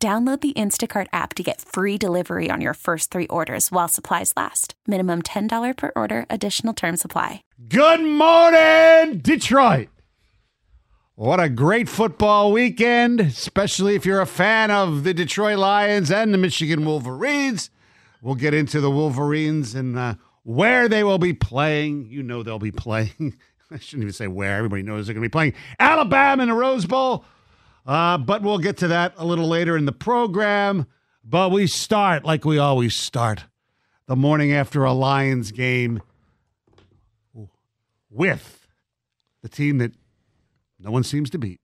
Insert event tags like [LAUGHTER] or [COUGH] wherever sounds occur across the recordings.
Download the Instacart app to get free delivery on your first three orders while supplies last. Minimum $10 per order, additional term supply. Good morning, Detroit. What a great football weekend, especially if you're a fan of the Detroit Lions and the Michigan Wolverines. We'll get into the Wolverines and uh, where they will be playing. You know they'll be [LAUGHS] playing. I shouldn't even say where. Everybody knows they're going to be playing Alabama in the Rose Bowl. Uh, but we'll get to that a little later in the program. But we start like we always start the morning after a Lions game with the team that no one seems to beat.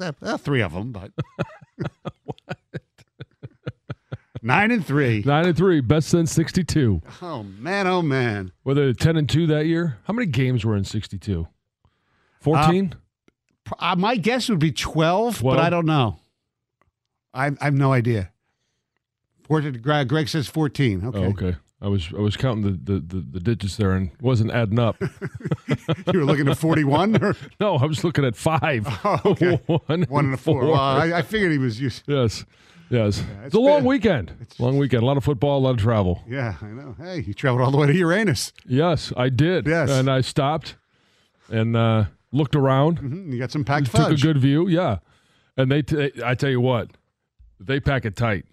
Uh, uh, three of them, but [LAUGHS] nine and three. Nine and three, best since '62. Oh man, oh man. Were they ten and two that year? How many games were in '62? Fourteen. Uh, my guess would be 12, 12? but I don't know. I, I have no idea. 14, Greg, says 14. Okay. Oh, okay. I was I was counting the, the, the, the digits there and wasn't adding up. [LAUGHS] you were looking at 41? Or? [LAUGHS] no, I was looking at five. [LAUGHS] Oh, okay. One, One and a four. Well, I, I figured he was used. Yes. Yes. it's it's a long been- weekend. long weekend. A lot of football, a lot of travel. Yeah, I know. Hey, you traveled all the way to Uranus. Yes, I did. Yes. And I stopped and uh, looked around. Mhm, You got some packed fudge. Took a good view. Yeah. And they, t- I tell you what, they pack it tight.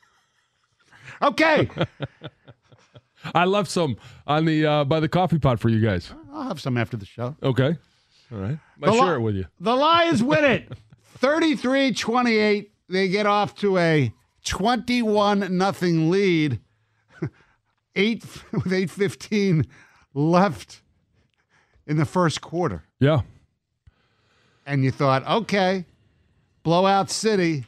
[LAUGHS] okay. [LAUGHS] I left some on the uh, by the coffee pot for you guys. I'll have some after the show. Okay. All right. I Li- share it with you. The Lions win it [LAUGHS] 33 28. They get off to a 21 nothing lead. Eight with 8.15 left in the first quarter. Yeah. And you thought, okay, blowout city.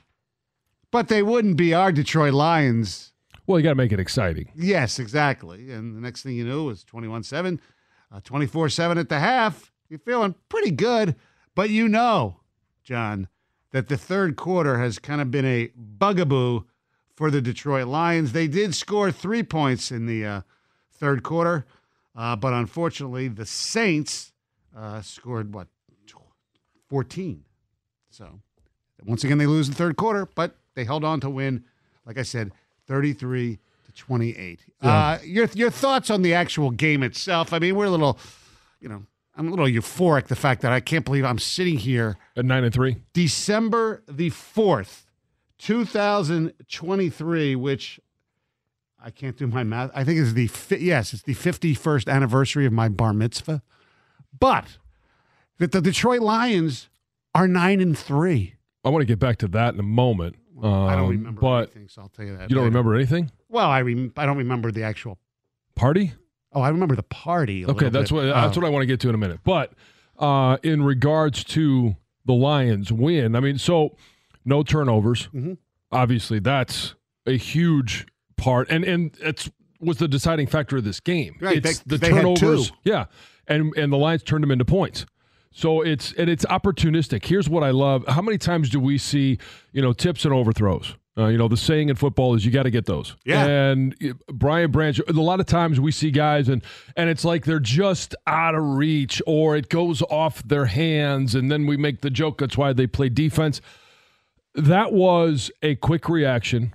But they wouldn't be our Detroit Lions. Well, you got to make it exciting. Yes, exactly. And the next thing you knew was 21 7, 24 7 at the half. You're feeling pretty good. But you know, John, that the third quarter has kind of been a bugaboo for the Detroit Lions. They did score three points in the uh, third quarter, uh, but unfortunately, the Saints uh, scored what, 14. So once again, they lose the third quarter, but they held on to win, like I said, 33 to 28. Uh, your, your thoughts on the actual game itself? I mean, we're a little, you know, I'm a little euphoric the fact that I can't believe I'm sitting here At nine and three. December the 4th, 2023, which I can't do my math. I think is the, fi- yes, it's the 51st anniversary of my bar mitzvah. But that the Detroit Lions are 9 and 3. I want to get back to that in a moment. I don't Um, remember But anything, so I'll tell you that. you don't later. remember anything? Well, I rem- I don't remember the actual. Party? Oh, I remember the party. a Okay, that's bit. what that's Oh. what I want to get to in a minute. But uh, in regards to the Lions win, I mean, so no turnovers. Mhm. Obviously, that's a huge part, and and it's was the deciding factor of this game. Right, it's they- the they turnovers. Yeah, and and the Lions turned them into points. So it's and it's opportunistic. Here's what I love. How many times do we see, you know, tips and overthrows? Uh, you know, the saying in football is you got to get those. Yeah. And Brian Branch, a lot of times we see guys and and it's like they're just out of reach or it goes off their hands and then we make the joke that's why they play defense. That was a quick reaction,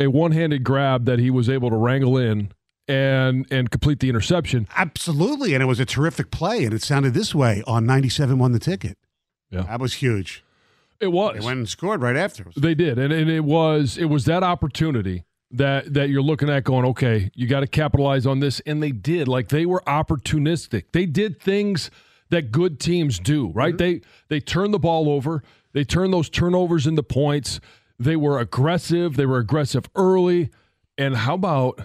a one-handed grab that he was able to wrangle in and and complete the interception. Absolutely, and it was a terrific play, and it sounded this way on 97 won the ticket. Yeah. That was huge. It was. They went and scored right after. They did, and, and it was it was that opportunity that that you're looking at going, okay, you got to capitalize on this, and they did. Like they were opportunistic. They did things that good teams do, right? Mm-hmm. They they turn the ball over. They turn those turnovers into points. They were aggressive. They were aggressive early. And how about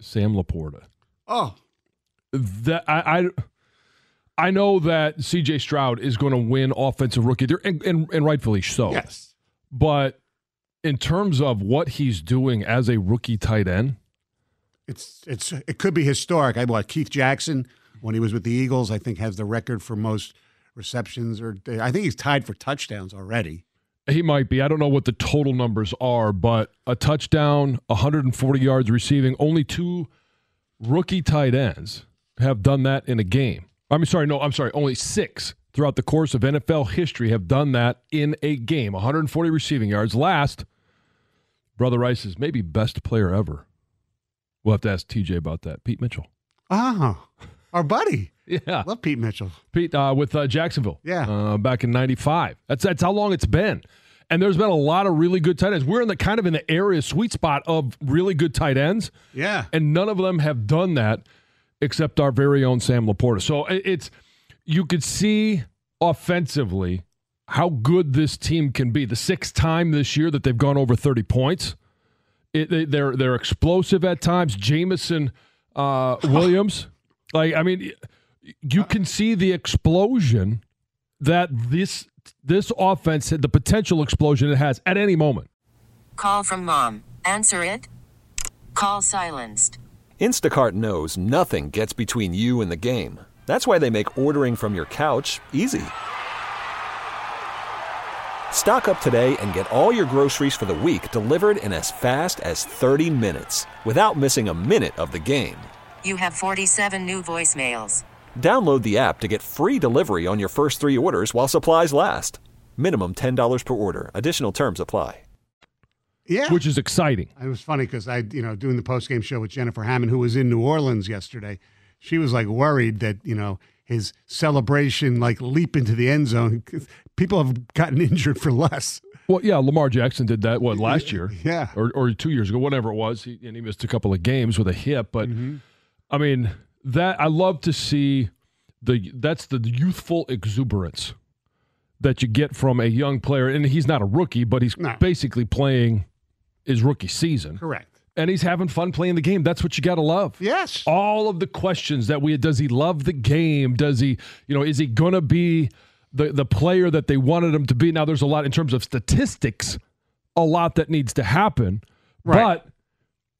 Sam Laporta? Oh, That I. I I know that CJ Stroud is going to win offensive rookie, there, and, and, and rightfully so yes. but in terms of what he's doing as a rookie tight end, It's it's it could be historic. I what Keith Jackson when he was with the Eagles, I think has the record for most receptions, or I think he's tied for touchdowns already. He might be. I don't know what the total numbers are, but a touchdown, 140 yards receiving, only two rookie tight ends have done that in a game. I'm sorry, no, I'm sorry, only six throughout the course of NFL history have done that in a game. 140 receiving yards. Last, Brother Rice is maybe best player ever. We'll have to ask TJ about that. Pete Mitchell. Oh, our buddy. Yeah. Love Pete Mitchell. Pete uh, with uh, Jacksonville. Yeah. uh, back in '95. That's that's how long it's been. And there's been a lot of really good tight ends. We're in the kind of in the area sweet spot of really good tight ends, Yeah. and none of them have done that except our very own Sam Laporta. So it's you could see offensively how good this team can be. The sixth time this year that they've gone over 30 points. It, they, they're they're explosive at times. Jameson uh, Williams, like I mean, you can see the explosion that this this offense the potential explosion it has at any moment. Call from mom. Answer it. Call silenced. Instacart knows nothing gets between you and the game. That's why they make ordering from your couch easy. Stock up today and get all your groceries for the week delivered in as fast as 30 minutes without missing a minute of the game. You have 47 new voicemails. Download the app to get free delivery on your first three orders while supplies last. Minimum $10 per order. Additional terms apply. Yeah. which is exciting. It was funny because I, you know, doing the post game show with Jennifer Hammond, who was in New Orleans yesterday. She was like worried that you know his celebration, like leap into the end zone, People have gotten [LAUGHS] injured for less. Well, yeah, Lamar Jackson did that what last [LAUGHS] year, Yeah. or or two years ago, whatever it was, he, and he missed a couple of games with a hip. But mm-hmm. I mean, that I love to see the that's the youthful exuberance that you get from a young player, and he's not a rookie, but he's No. basically playing his rookie season, Correct. and he's having fun playing the game. That's what you got to love. Yes. all of the questions that we does he love the game does he you know is he gonna be the the player that they wanted him to be now there's a lot in terms of statistics a lot that needs to happen Right. but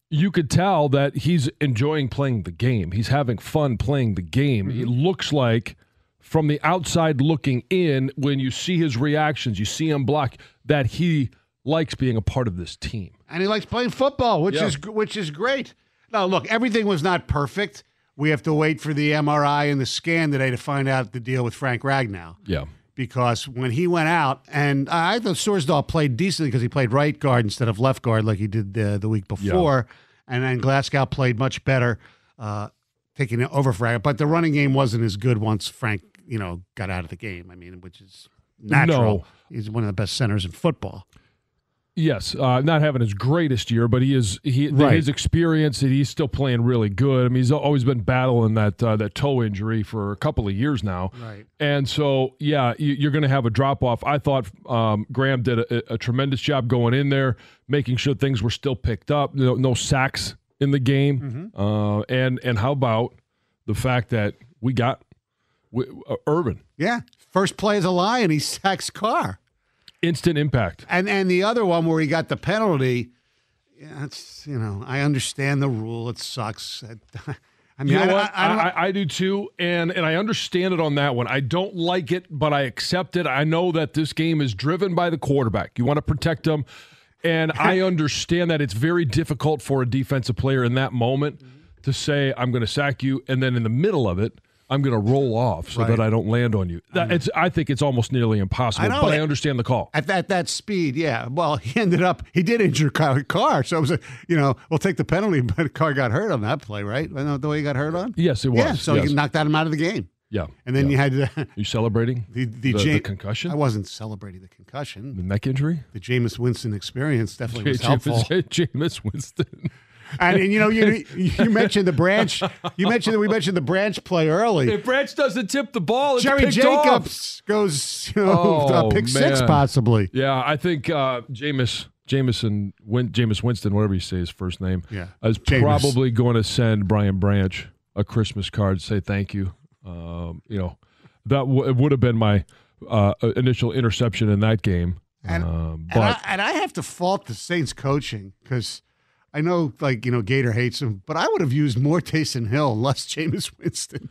you could tell that he's enjoying playing the game he's having fun playing the game it mm-hmm. looks like from the outside looking in when you see his reactions you see him block that he likes being a part of this team and he likes playing football, which Yeah. is which is great. Now, look, everything was not perfect. We have to wait for the MRI and the scan today to find out the deal with Frank Ragnow. yeah Because when he went out, and I thought Sorsdal played decently because he played right guard instead of left guard like he did the, the week before, and then Glasgow played much better, uh, taking it over Frank. But the running game wasn't as good once Frank, you know, got out of the game. I mean, which is natural. No. He's one of the best centers in football. Yes, uh, not having his greatest year, but he is he Right. his experience and he's still playing really good. I mean, he's always been battling that uh, that toe injury for a couple of years now, Right. and so yeah, you, you're going to have a drop off. I thought um, Graham did a, a tremendous job going in there, making sure things were still picked up. No, no sacks in the game, uh, and and how about the fact that we got w- uh, Irvin Yeah. First play as a lie, and he sacks Carr. Instant impact. And and the other one where he got the penalty, that's you know I understand the rule. It sucks. [LAUGHS] I mean, You know I, what? I, I I do too, and and I understand it on that one. I don't like it, but I accept it. I know that this game is driven by the quarterback. You want to protect him, and I [LAUGHS] understand that it's very difficult for a defensive player in that moment to say, "I'm going to sack you," and then in the middle of it. I'm going to roll off so Right. that I don't land on you. That, mm. it's, I think it's almost nearly impossible, I know but I understand the call. at that that speed, yeah. Well, he ended up he did injure Carr, Carr so it was a, you know we'll take the penalty, [LAUGHS] but Carr got hurt on that play, right? The way he got hurt on. Yes, it was. Yeah, so yes. he knocked out him out of the game, yeah. and then yeah. you had the [LAUGHS] you celebrating [LAUGHS] the, the, the, the concussion, I wasn't celebrating the concussion. the neck injury. The Jameis Winston experience definitely was Jameis, helpful. Jameis Winston. And, and you know, you you mentioned the branch. You mentioned that we mentioned the branch play early. If Branch doesn't tip the ball, it's Jerry picked off. Jacobs goes, you know, Oh, uh, pick six possibly. Yeah, I think uh, Jameis Jameson Win, Jameis Winston, whatever you say his first name, Yeah. is Jameis. probably going to send Brian Branch a Christmas card, say thank you. Um, you know, that w- it would have been my uh, initial interception in that game. And, Um, and, I, and I have to fault the Saints coaching because I know, like, you know, Gator hates him, but I would have used more [LAUGHS] Taysom Hill, less Jameis Winston.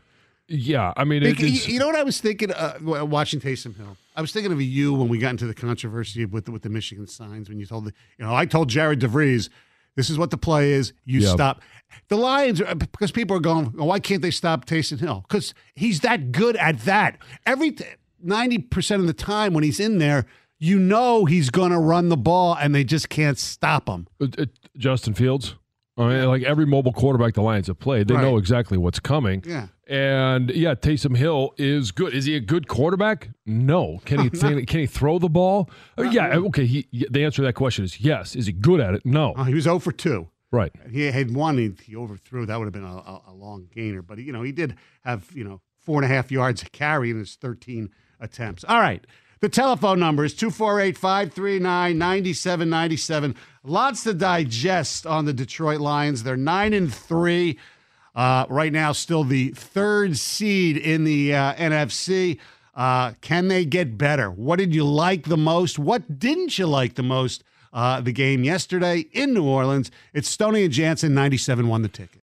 yeah, I mean, it, it's, you, you know what I was thinking uh, watching Taysom Hill? I was thinking of you when we got into the controversy with the, with the Michigan signs when you told the, you know, I told Jared DeVries, this is what the play is. You Yep. stop. The Lions, are, because people are going, oh, why can't they stop Taysom Hill? Because he's that good at that. Every 90% of the time when he's in there, you know he's going to run the ball and they just can't stop him. it- it- Justin Fields. I mean, like every mobile quarterback the Lions have played, they know exactly what's coming. Yeah. And yeah, Taysom Hill is good. Is he a good quarterback? No. Can he [LAUGHS] can he throw the ball? Uh, uh yeah. Okay. He, the answer to that question is yes. Is he good at it? No. Oh, he was 0 for 2. Right. He had one he, he overthrew. That would have been a, a, a long gainer. But, you know, he did have, you know, four and a half yards a carry in his 13 attempts. All right. The telephone number is 248 539 9797. Lots to digest on the Detroit Lions. They're 9 and 3. Uh, right now, still the third seed in the uh, NFC. Uh, can they get better? What did you like the most? What didn't you like the most? Uh, the game yesterday in New Orleans. It's Stoney and Jansen, 97 won the ticket.